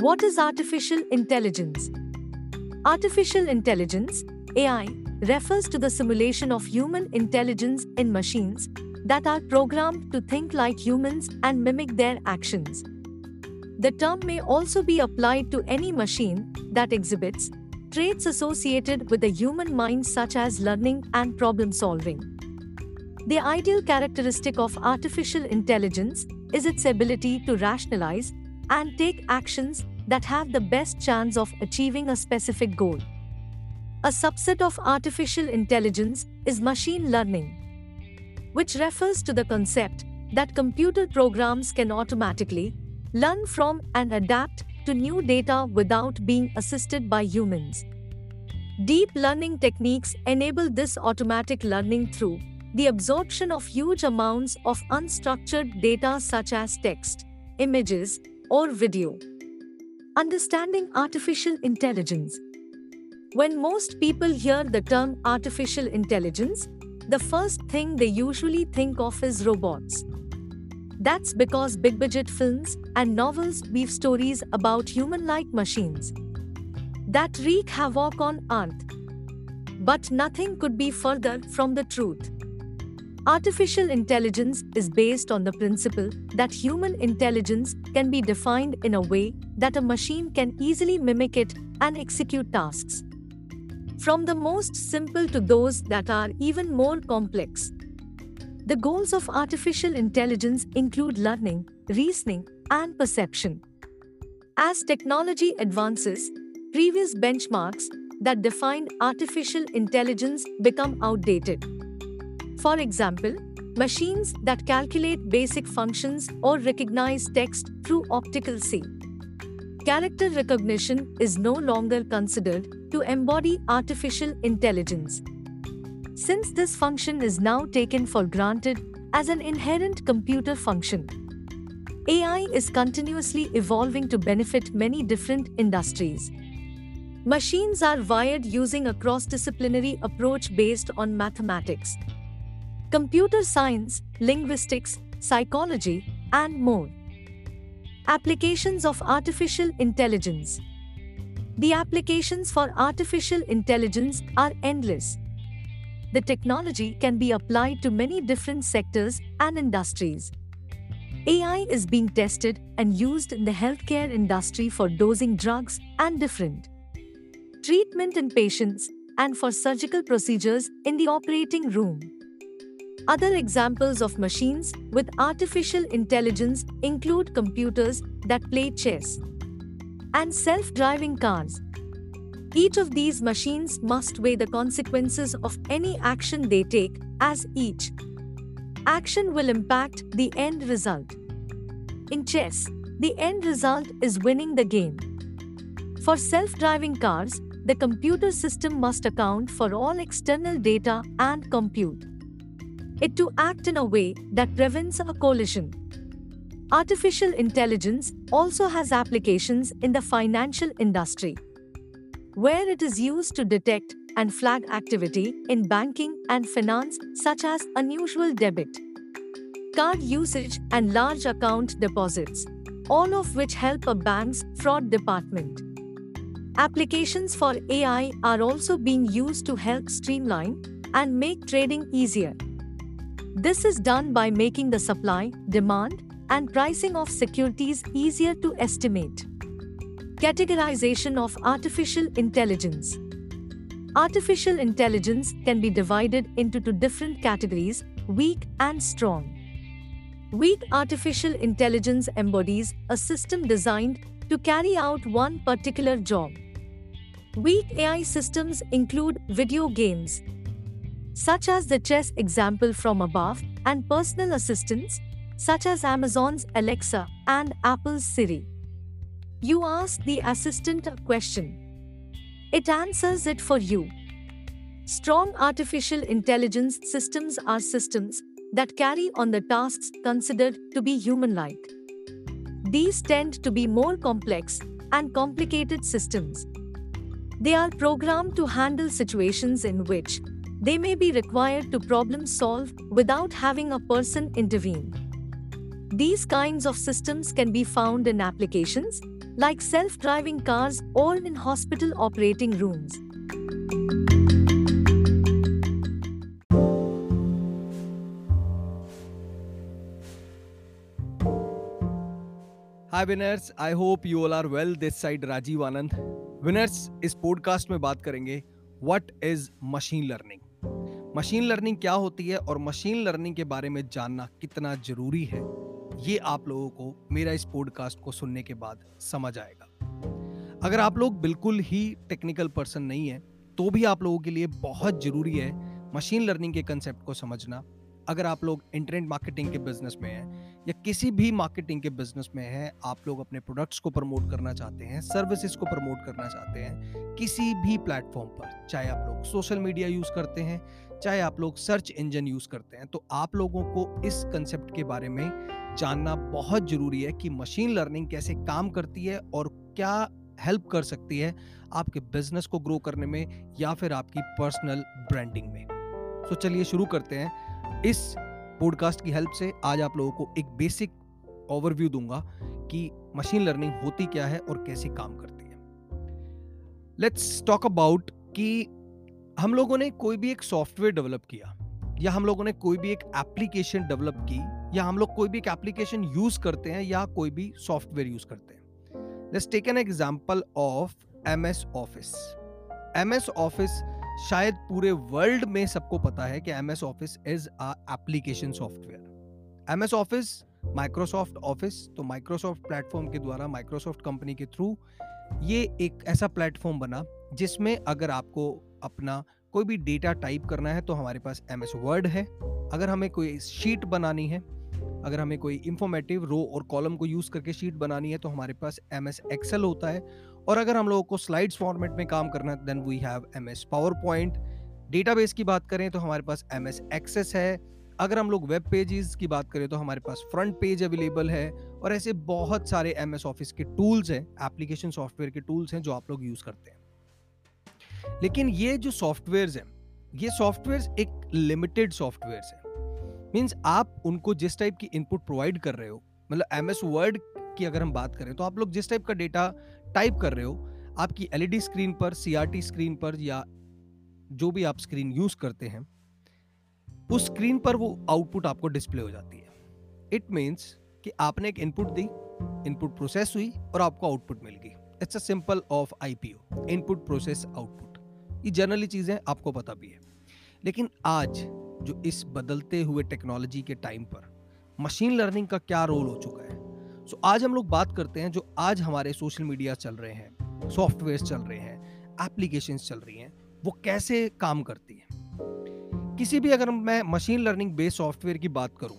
What is artificial intelligence? Artificial intelligence, AI, refers to the simulation of human intelligence in machines that are programmed to think like humans and mimic their actions. The term may also be applied to any machine that exhibits traits associated with the human mind, such as learning and problem solving. The ideal characteristic of artificial intelligence is its ability to rationalize and take actions that have the best chance of achieving a specific goal. A subset of artificial intelligence is machine learning, which refers to the concept that computer programs can automatically learn from and adapt to new data without being assisted by humans. Deep learning techniques enable this automatic learning through the absorption of huge amounts of unstructured data such as text, images, or video. Understanding artificial intelligence. When most people hear the term artificial intelligence, the first thing they usually think of is robots. That's because big budget films and novels weave stories about human like machines that wreak havoc on Earth. But nothing could be further from the truth. Artificial intelligence is based on the principle that human intelligence can be defined in a way that a machine can easily mimic it and execute tasks. From the most simple to those that are even more complex. The goals of artificial intelligence include learning, reasoning, and perception. As technology advances, previous benchmarks that defined artificial intelligence become outdated. For example, machines that calculate basic functions or recognize text through optical C. Character recognition is no longer considered to embody artificial intelligence. Since this function is now taken for granted as an inherent computer function, AI is continuously evolving to benefit many different industries. Machines are wired using a cross-disciplinary approach based on mathematics computer science, linguistics, psychology, and more. Applications of artificial intelligence. The applications for artificial intelligence are endless. The technology can be applied to many different sectors and industries. AI is being tested and used in the healthcare industry for dosing drugs and different treatment in patients and for surgical procedures in the operating room. Other examples of machines with artificial intelligence include computers that play chess and self driving cars. Each of these machines must weigh the consequences of any action they take, as each action will impact the end result. In chess, the end result is winning the game. For self driving cars, the computer system must account for all external data and compute it to act in a way that prevents a collision. Artificial intelligence also has applications in the financial industry, where it is used to detect and flag activity in banking and finance, such as unusual debit, card usage, and large account deposits, all of which help a bank's fraud department. Applications for AI are also being used to help streamline and make trading easier. This is done by making the supply, demand, and pricing of securities easier to estimate. Categorization of artificial intelligence. Artificial intelligence can be divided into two different categories weak and strong. Weak artificial intelligence embodies a system designed to carry out one particular job. Weak AI systems include video games, such as the chess example from above, and personal assistants, such as Amazon's Alexa and Apple's Siri. You ask the assistant a question. It answers it for you. Strong artificial intelligence systems are systems that carry on the tasks considered to be human like. These tend to be more complex and complicated systems. They are programmed to handle situations in which they may be required to problem solve without having a person intervene. These kinds of systems can be found in applications like self driving cars or in hospital operating rooms. Hi winners I hope you all are well this side Rajeev Anand winners इस podcast में बात करेंगे what is machine learning machine learning क्या होती है और machine learning के बारे में जानना कितना ज़रूरी है? ये आप लोगों को मेरा इस पॉडकास्ट को सुनने के बाद समझ आएगा। अगर आप लोग बिल्कुल ही टेक्निकल पर्सन नहीं है तो भी आप लोगों के लिए बहुत ज़रूरी है मशीन लर्निंग के कंसेप्ट को समझना। अगर आप लोग इंटरनेट मार्केटिंग के बिज़नेस में हैं या किसी भी मार्केटिंग के बिज़नेस में हैं, आप लोग अपने प्रोडक्ट्स को प्रमोट करना चाहते हैं सर्विसेज़ को प्रमोट करना चाहते हैं, किसी भी प्लेटफॉर्म पर, चाहे आप लोग सोशल मीडिया यूज़ करते हैं चाहे आप लोग सर्च इंजन यूज़ करते हैं तो आप लोगों को इस कंसेप्ट के बारे में जानना बहुत ज़रूरी है कि मशीन लर्निंग कैसे काम करती है और क्या हेल्प कर सकती है आपके बिज़नेस को ग्रो करने में या फिर आपकी पर्सनल ब्रांडिंग में। तो चलिए शुरू करते हैं। इस पॉडकास्ट की हेल्प से आज आप लोगों को एक बेसिक ओवरव्यू दूँगा कि मशीन लर्निंग होती क्या है और कैसे काम करती है। लेट्स टॉक अबाउट कि हम लोगों ने कोई भी एक सॉफ्टवेयर डेवलप किया, या हम लोगों ने कोई भी एक एप्लीकेशन डेवलप की, या हम लोग कोई भी एक एप्लीकेशन यूज़ करते हैं, या कोई भी सॉफ्टवेयर यूज़ करते हैं। Let's take an example of M S office M S office शायद पूरे वर्ल्ड में सबको पता है कि M S office is a application software M S office Microsoft office तो माइक्रोसॉफ्ट प्लेटफॉर्म के द्वारा माइक्रोसॉफ्ट कंपनी के थ्रू ये एक ऐसा प्लेटफॉर्म बना, जिसमें अगर आपको अपना कोई भी डेटा टाइप करना है तो हमारे पास एम एस वर्ड है। अगर हमें कोई शीट बनानी है, अगर हमें कोई इंफॉर्मेटिव रो और कॉलम को यूज़ करके शीट बनानी है तो हमारे पास एम एस एक्सेल होता है। और अगर हम लोगों को स्लाइड्स फॉर्मेट में काम करना है then we have M S PowerPoint database की बात करें तो हमारे पास एम एस एक्सेस है। अगर हम लोग वेब पेजेस की बात करें तो हमारे पास फ्रंट पेज अवेलेबल है। और ऐसे बहुत सारे एम एस ऑफ़िस के टूल्स हैं एप्लीकेशन सॉफ्टवेयर के टूल्स हैं जो आप लोग यूज़ करते हैं। लेकिन ये जो सॉफ्टवेयर हैं, ये सॉफ्टवेयर एक लिमिटेड सॉफ्टवेयर है। मीन्स आप उनको जिस टाइप की इनपुट प्रोवाइड कर रहे हो मतलब एम एस वर्ड की अगर हम बात करें तो आप लोग जिस टाइप का डेटा टाइप कर रहे हो, आपकी एलईडी स्क्रीन पर सीआरटी स्क्रीन पर या जो भी आप स्क्रीन यूज़ करते हैं, उस स्क्रीन पर वो आउटपुट आपको डिस्प्ले हो जाती है। इट मीन्स कि आपने एक इनपुट दी इनपुट प्रोसेस हुई और आपको आउटपुट मिल गई। It's a simple of IPO input process output ये जनरली चीज़ें आपको पता भी है। लेकिन आज जो इस बदलते हुए टेक्नोलॉजी के टाइम पर मशीन लर्निंग का क्या रोल हो चुका है? सो so, आज हम लोग बात करते हैं जो आज हमारे सोशल मीडिया चल रहे हैं सॉफ्टवेयर चल रहे हैं एप्लीकेशन चल रही हैं वो कैसे काम करती हैं? किसी भी अगर मैं मशीन लर्निंग बेस्ड सॉफ्टवेयर की बात करूँ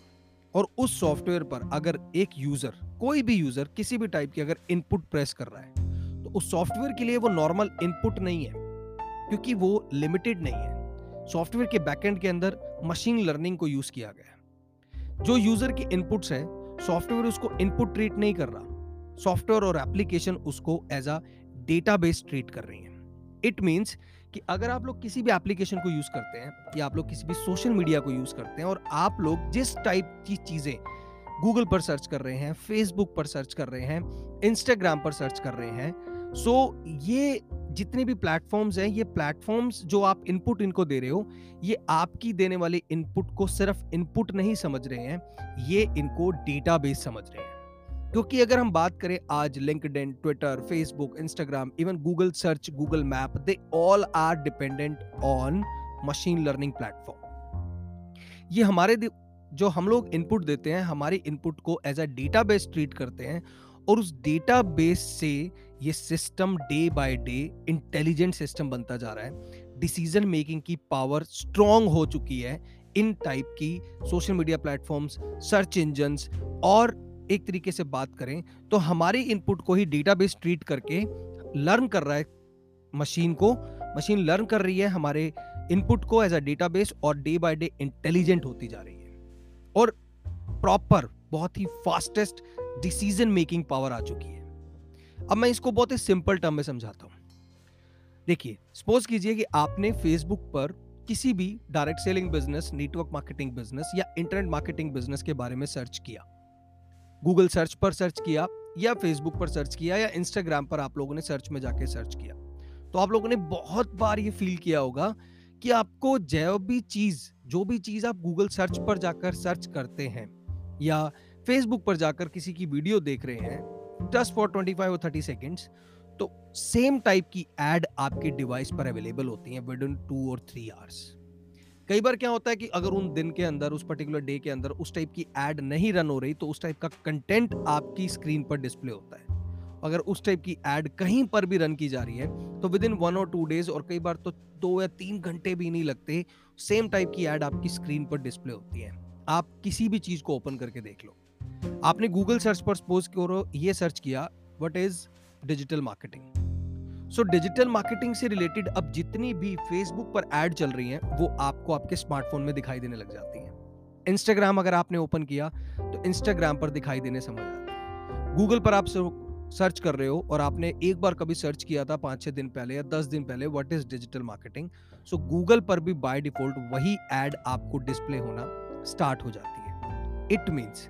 और उस सॉफ्टवेयर पर अगर एक यूज़र कोई भी यूज़र किसी भी टाइप की अगर इनपुट प्रेस कर रहा है तो उस सॉफ्टवेयर के लिए वो नॉर्मल इनपुट नहीं है। क्योंकि वो लिमिटेड नहीं है। सॉफ्टवेयर के बैकएंड के अंदर मशीन लर्निंग को यूज़ किया गया है। जो यूज़र की इनपुट्स है सॉफ्टवेयर उसको इनपुट ट्रीट नहीं कर रहा। सॉफ्टवेयर और एप्लीकेशन उसको एज अ डेटाबेस ट्रीट कर रही है। इट मीन्स कि अगर आप लोग किसी भी एप्लीकेशन को यूज़ करते हैं या आप लोग किसी भी सोशल मीडिया को यूज़ करते हैं और आप लोग जिस टाइप की चीज़ें गूगल पर सर्च कर रहे हैं फेसबुक पर सर्च कर रहे हैं इंस्टाग्राम पर सर्च कर रहे हैं सो so, ये जितने भी प्लेटफॉर्म्स हैं, ये प्लेटफॉर्म्स जो आप इनपुट इनको दे रहे हो, ये आपकी देने वाले इनपुट को सिर्फ़ इनपुट नहीं समझ रहे हैं, ये इनको डेटाबेस समझ रहे हैं। क्योंकि अगर हम बात करें आज LinkedIn Twitter Facebook Instagram even Google search Google map they all are dependent on machine learning platform ये हमारे जो हम लोग इनपुट देते हैं, हमारे इनपुट को एज अ डेटाबेस ट्रीट करते हैं और उस डेटाबेस से ये system day by day intelligent system बनता जा रहा है। डिसीज़न मेकिंग की पावर स्ट्रॉन्ग हो चुकी है इन टाइप की social media platforms search engine और एक तरीके से बात करें तो हमारे इनपुट को ही डेटाबेस ट्रीट करके लर्न कर रहा है मशीन को। मशीन लर्न कर रही है हमारे इनपुट को एज अ डेटाबेस और डे बाय डे इंटेलिजेंट होती जा रही है। और प्रॉपर बहुत ही फास्टेस्ट डिसीज़न मेकिंग पावर आ चुकी है। अब मैं इसको बहुत ही सिंपल टर्म में समझाता हूँ। देखिए सपोज़ कीजिए कि आपने फेसबुक पर किसी भी direct selling business network marketing business या इंटरनेट मार्केटिंग बिज़नेस के बारे में सर्च किया। गूगल सर्च पर सर्च किया या फेसबुक पर सर्च किया या इंस्टाग्राम पर आप लोगों ने सर्च में जाके सर्च किया। तो आप लोगों ने बहुत बार ये फील किया होगा कि आपको जो भी चीज़, जो भी चीज़ आप गूगल सर्च पर जाकर सर्च करते हैं या फेसबुक पर जाकर किसी की वीडियो देख रहे हैं जस्ट फॉर 25 और 30 सेकेंड्स तो सेम टाइप की एड आपके डिवाइस पर अवेलेबल होती हैं विद इन टू और थ्री आवर्स कई बार क्या होता है कि अगर उन दिन के अंदर, उस पर्टिकुलर डे के अंदर उस टाइप की एड नहीं रन हो रही तो उस टाइप का कंटेंट आपकी स्क्रीन पर डिस्प्ले होता है। अगर उस टाइप की एड कहीं पर भी रन की जा रही है तो विद इन वन और टू डेज़ और कई बार तो दो या तीन घंटे भी नहीं लगते सेम टाइप की एड आपकी स्क्रीन पर डिस्प्ले होती है। आप किसी भी चीज़ को ओपन करके देख लो। आपने गूगल सर्च पर सपोज़ करो, ये सर्च किया what is digital marketing so digital marketing से रिलेटेड अब जितनी भी फेसबुक पर एड चल रही हैं, वो आपको आपके स्मार्टफ़ोन में दिखाई देने लग जाती हैं। इंस्टाग्राम अगर आपने ओपन किया तो इंस्टाग्राम पर दिखाई देने समझ आती है। गूगल पर आप सर्च कर रहे हो और आपने एक बार कभी सर्च किया था पाँच छह दिन पहले या दस दिन पहले what is digital marketing so Google पर भी बाय डिफ़ॉल्ट वही एड आपको डिस्प्ले होना स्टार्ट हो जाती है। It means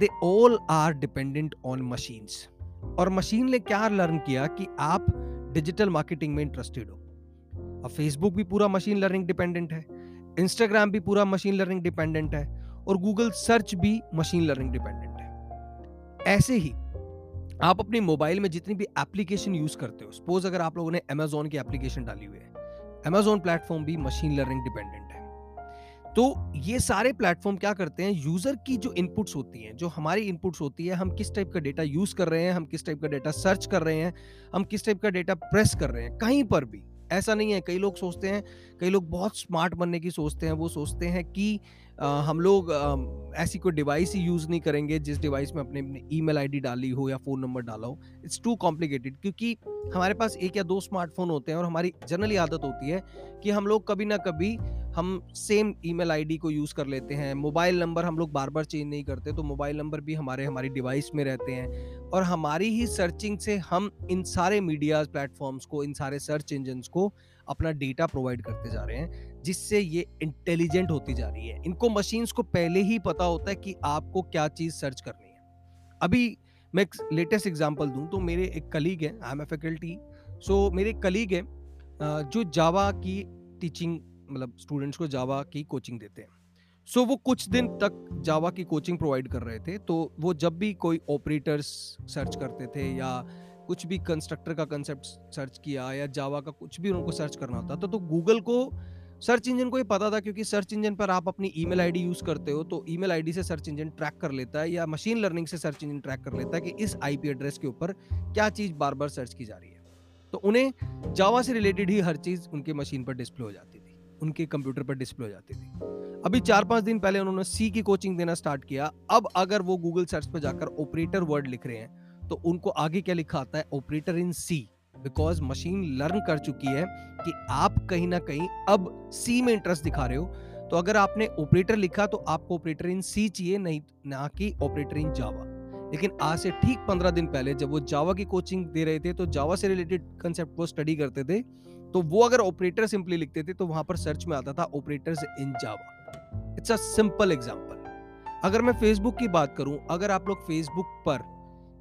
they all are dependent on machines और मशीन ने क्या लर्न किया कि आप डिजिटल मार्केटिंग में इंटरेस्टेड हो। अब फेसबुक भी पूरा मशीन लर्निंग डिपेंडेंट है। इंस्टाग्राम भी पूरा मशीन लर्निंग डिपेंडेंट है। और गूगल सर्च भी मशीन लर्निंग डिपेंडेंट है। ऐसे ही आप अपने मोबाइल में जितनी भी एप्लीकेशन यूज़ करते हो सपोज़ अगर आप लोगों ने अमेजोन की एप्लीकेशन डाली हुई है अमेजोन प्लेटफॉर्म भी मशीन लर्निंग डिपेंडेंट है। तो ये सारे प्लेटफॉर्म क्या करते हैं? यूज़र की जो इनपुट्स होती हैं, जो हमारी इनपुट्स होती है, हम किस टाइप का डेटा यूज़ कर रहे हैं, हम किस टाइप का डेटा सर्च कर रहे हैं, हम किस टाइप का डेटा प्रेस कर रहे हैं, कहीं पर भी। ऐसा नहीं है, कई लोग सोचते हैं, कई लोग बहुत स्मार्ट बनने की सोचते हैं, वो सोचते हैं कि हम लोग ऐसी कोई डिवाइस ही यूज़ नहीं करेंगे जिस डिवाइस में अपने ईमेल आईडी डाली हो या फ़ोन नंबर डाला हो। इट्स टू कॉम्प्लिकेटेड क्योंकि हमारे पास एक या दो स्मार्टफ़ोन होते हैं और हमारी जनरली आदत होती है कि हम लोग कभी ना कभी हम सेम ईमेल आईडी को यूज़ कर लेते हैं। मोबाइल नंबर हम लोग बार बार चेंज नहीं करते तो मोबाइल नंबर भी हमारे, हमारी डिवाइस में रहते हैं। और हमारी ही सर्चिंग से हम इन सारे मीडिया प्लेटफॉर्म्स को, इन सारे सर्च इंजन को अपना डेटा प्रोवाइड करते जा रहे हैं। जिससे ये इंटेलिजेंट होती जा रही है। इनको मशीन्स को पहले ही पता होता है कि आपको क्या चीज़ सर्च करनी है। अभी मैं एक लेटेस्ट एग्ज़ाम्पल दूँ तो मेरे एक कलीग है आई एम ए फैकल्टी सो मेरे कलीग है जो जावा की टीचिंग मतलब स्टूडेंट्स को जावा की कोचिंग देते हैं। सो so, वो कुछ दिन तक जावा की कोचिंग प्रोवाइड कर रहे थे तो वो जब भी कोई ऑपरेटर्स सर्च करते थे या कुछ भी कंस्ट्रक्टर का कंसेप्ट सर्च किया या जावा का कुछ भी उनको सर्च करना होता था तो गूगल को सर्च इंजन को ये पता था क्योंकि सर्च इंजन पर आप अपनी ईमेल आईडी यूज़ करते हो तो ईमेल आईडी से सर्च इंजन ट्रैक कर लेता है या मशीन लर्निंग से सर्च इंजन ट्रैक कर लेता है कि इस आईपी एड्रेस के ऊपर क्या चीज़ बार बार सर्च की जा रही है। तो उन्हें जावा से रिलेटेड ही हर चीज़ उनके मशीन पर डिस्प्ले हो जाती थी, उनके कंप्यूटर पर डिस्प्ले हो जाती थी। अभी चार पाँच दिन पहले उन्होंने सी की कोचिंग देना स्टार्ट किया। अब अगर वो गूगल सर्च पर जाकर ऑपरेटर वर्ड लिख रहे हैं तो उनको आगे क्या लिखा आता है? Operator in C because machine learn कर चुकी है कि आप कहीं ना कहीं अब सी में इंटरेस्ट दिखा रहे हो। तो अगर आपने ऑपरेटर लिखा तो आपको ऑपरेटर इन सी चाहिए, नहीं ना कि ऑपरेटर इन जावा लेकिन आज से ठीक पंद्रह दिन पहले जब वो जावा की कोचिंग दे रहे थे तो जावा से रिलेटेड कंसेप्ट को स्टडी करते थे तो वो अगर ऑपरेटर सिंपली लिखते थे तो वहाँ पर सर्च में आता था operators in Java it's a simple example अगर मैं फेसबुक की बात करूँ, अगर आप लोग फेसबुक पर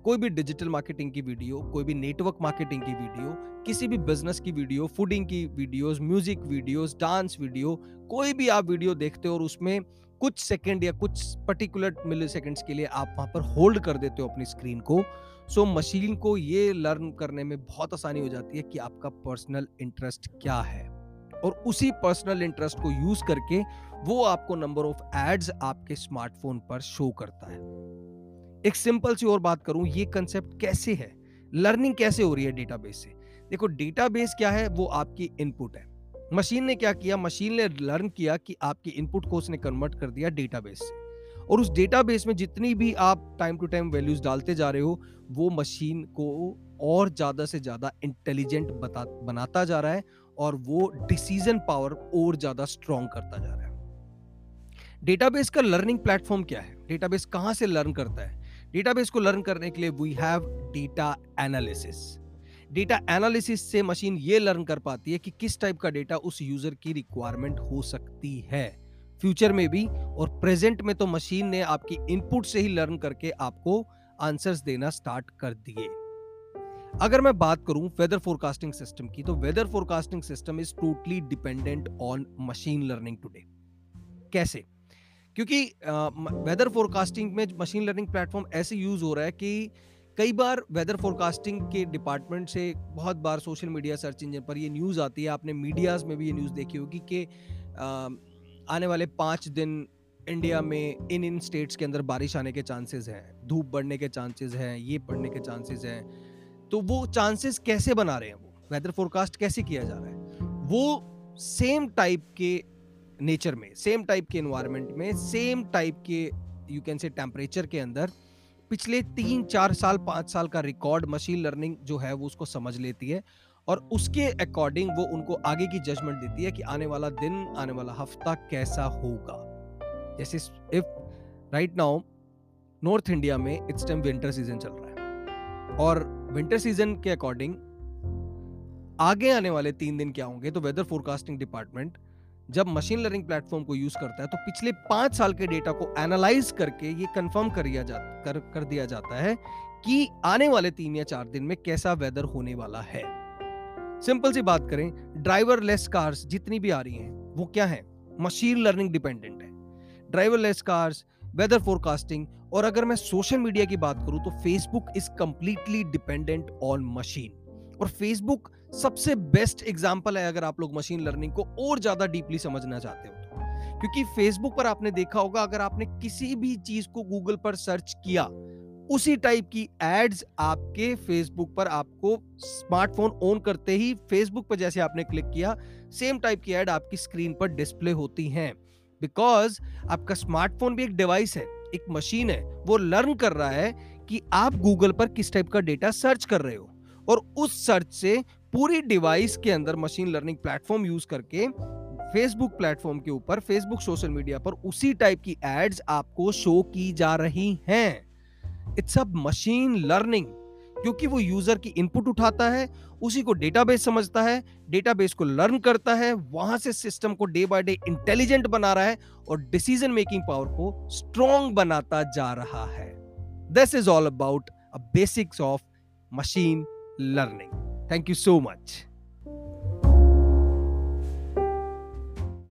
कोई भी डिजिटल मार्केटिंग की वीडियो, कोई भी नेटवर्क मार्केटिंग की वीडियो, किसी भी बिज़नेस की वीडियो, फूडिंग की videos, music videos, dance video, कोई भी आप वीडियो देखते हो और उसमें कुछ सेकंड या कुछ पर्टिकुलर मिली सेकेंड्स के लिए आप वहाँ पर होल्ड कर देते हो अपनी स्क्रीन को। सो मशीन को ये लर्न करने में बहुत आसानी हो जाती है कि आपका पर्सनल इंटरेस्ट क्या है। और उसी पर्सनल इंटरेस्ट को यूज़ करके वो आपको नंबर ऑफ़ एड्स आपके स्मार्टफ़ोन पर शो करता है। एक सिंपल सी और बात करूँ, ये कंसेप्ट कैसे है? लर्निंग कैसे हो रही है डेटाबेस से? देखो डेटाबेस क्या है? वो आपकी इनपुट है। मशीन ने क्या किया? मशीन ने लर्न किया कि आपकी इनपुट को उसने कन्वर्ट कर दिया डेटाबेस से। और उस डेटाबेस में जितनी भी आप टाइम टू टाइम वैल्यूज़ डालते जा रहे हो, वो मशीन को और ज़्यादा से ज़्यादा इंटेलिजेंट बनाता जा रहा है और वो डिसीज़न पावर और ज़्यादा स्ट्रॉन्ग करता जा रहा है। डेटाबेस का लर्निंग प्लेटफॉर्म क्या है? डेटाबेस कहाँ से लर्न करता है? डेटाबेस को लर्न करने के लिए we have data analysis data analysis से मशीन ये लर्न कर पाती है कि किस टाइप का डेटा उस यूज़र की रिक्वायरमेंट हो सकती है। फ्यूचर में भी और प्रेजेंट में तो मशीन ने आपकी इनपुट से ही लर्न करके आपको आंसर्स देना स्टार्ट कर दिए। अगर मैं बात करूँ वेदर फोरकास्टिंग सिस्टम की तो weather forecasting system is totally dependent on machine learning today कैसे? क्योंकि वेदर फोरकास्टिंग में मशीन लर्निंग प्लेटफॉर्म ऐसे यूज़ हो रहा है कि कई बार वेदर फोरकास्टिंग के डिपार्टमेंट से बहुत बार सोशल मीडिया सर्च इंजन पर ये न्यूज़ आती है। आपने मीडियाज में भी ये न्यूज़ देखी होगी कि आने वाले पाँच दिन इंडिया में इन इन स्टेट्स के अंदर बारिश आने के चांसेस हैं, धूप बढ़ने के चांसेस हैं, ये बढ़ने के चांसेस हैं। तो वो चांसेस कैसे बना रहे हैं वो? वेदर फोरकास्ट कैसे किया जा रहा है? वो सेम टाइप के नेचर में सेम टाइप के इन्वायरमेंट में सेम टाइप के यू कैन से टेम्परेचर के अंदर, पिछले तीन, चार साल, पाँच साल का रिकॉर्ड मशीन लर्निंग जो है वो उसको समझ लेती है और उसके अकॉर्डिंग वो उनको आगे की जजमेंट देती है कि आने वाला दिन, आने वाला हफ़्ता कैसा होगा। जैसे if right now north India में इट्स टाइम विंटर सीज़न चल रहा है और विंटर सीज़न के अकॉर्डिंग आगे आने वाले तीन दिन क्या होंगे तो वेदर फोरकास्टिंग डिपार्टमेंट जब मशीन लर्निंग प्लेटफॉर्म को यूज़ करता है तो पिछले पाँच साल के डेटा को एनालाइज करके ये कंफर्म कर, जा, कर, कर दिया जाता है कि आने वाले तीन या चार दिन में कैसा वेदर होने वाला है। सिंपल सी बात करें ड्राइवर लेस कार्स जितनी भी आ रही हैं वो क्या है? मशीन लर्निंग डिपेंडेंट है। Driverless cars weather forecasting और अगर मैं सोशल मीडिया की बात करूँ तो Facebook is completely dependent on machine और फेसबुक सबसे बेस्ट एग्ज़ाम्पल है अगर आप लोग मशीन लर्निंग को और ज़्यादा डीपली समझना चाहते हो तो। क्योंकि फेसबुक पर आपने देखा होगा, अगर आपने किसी भी चीज़ को गूगल पर सर्च किया, उसी टाइप की एड्स आपके फेसबुक पर आपको स्मार्टफ़ोन ऑन करते ही फेसबुक पर जैसे आपने क्लिक किया सेम टाइप की एड आपकी स्क्रीन पर डिस्प्ले होती हैं। बिकॉज़ आपका स्मार्टफ़ोन भी एक डिवाइस है, एक मशीन है, वो लर्न कर रहा है कि आप गूगल पर किस टाइप का डेटा सर्च कर रहे हो। और उस सर्च से पूरी डिवाइस के अंदर मशीन लर्निंग प्लेटफॉर्म यूज़ करके फेसबुक प्लेटफॉर्म के ऊपर, फेसबुक सोशल मीडिया पर उसी टाइप की एड्स आपको शो की जा रही हैं। इट्स अ मशीन लर्निंग, क्योंकि वो यूज़र की इनपुट उठाता है, उसी को डेटाबेस समझता है, डेटाबेस को लर्न करता है, वहाँ से सिस्टम को डे बाय डे इंटेलिजेंट बना रहा है और डिसीज़न मेकिंग पावर को स्ट्रॉन्ग बनाता जा रहा है। This is all about basics of machine learning. Thank you so much.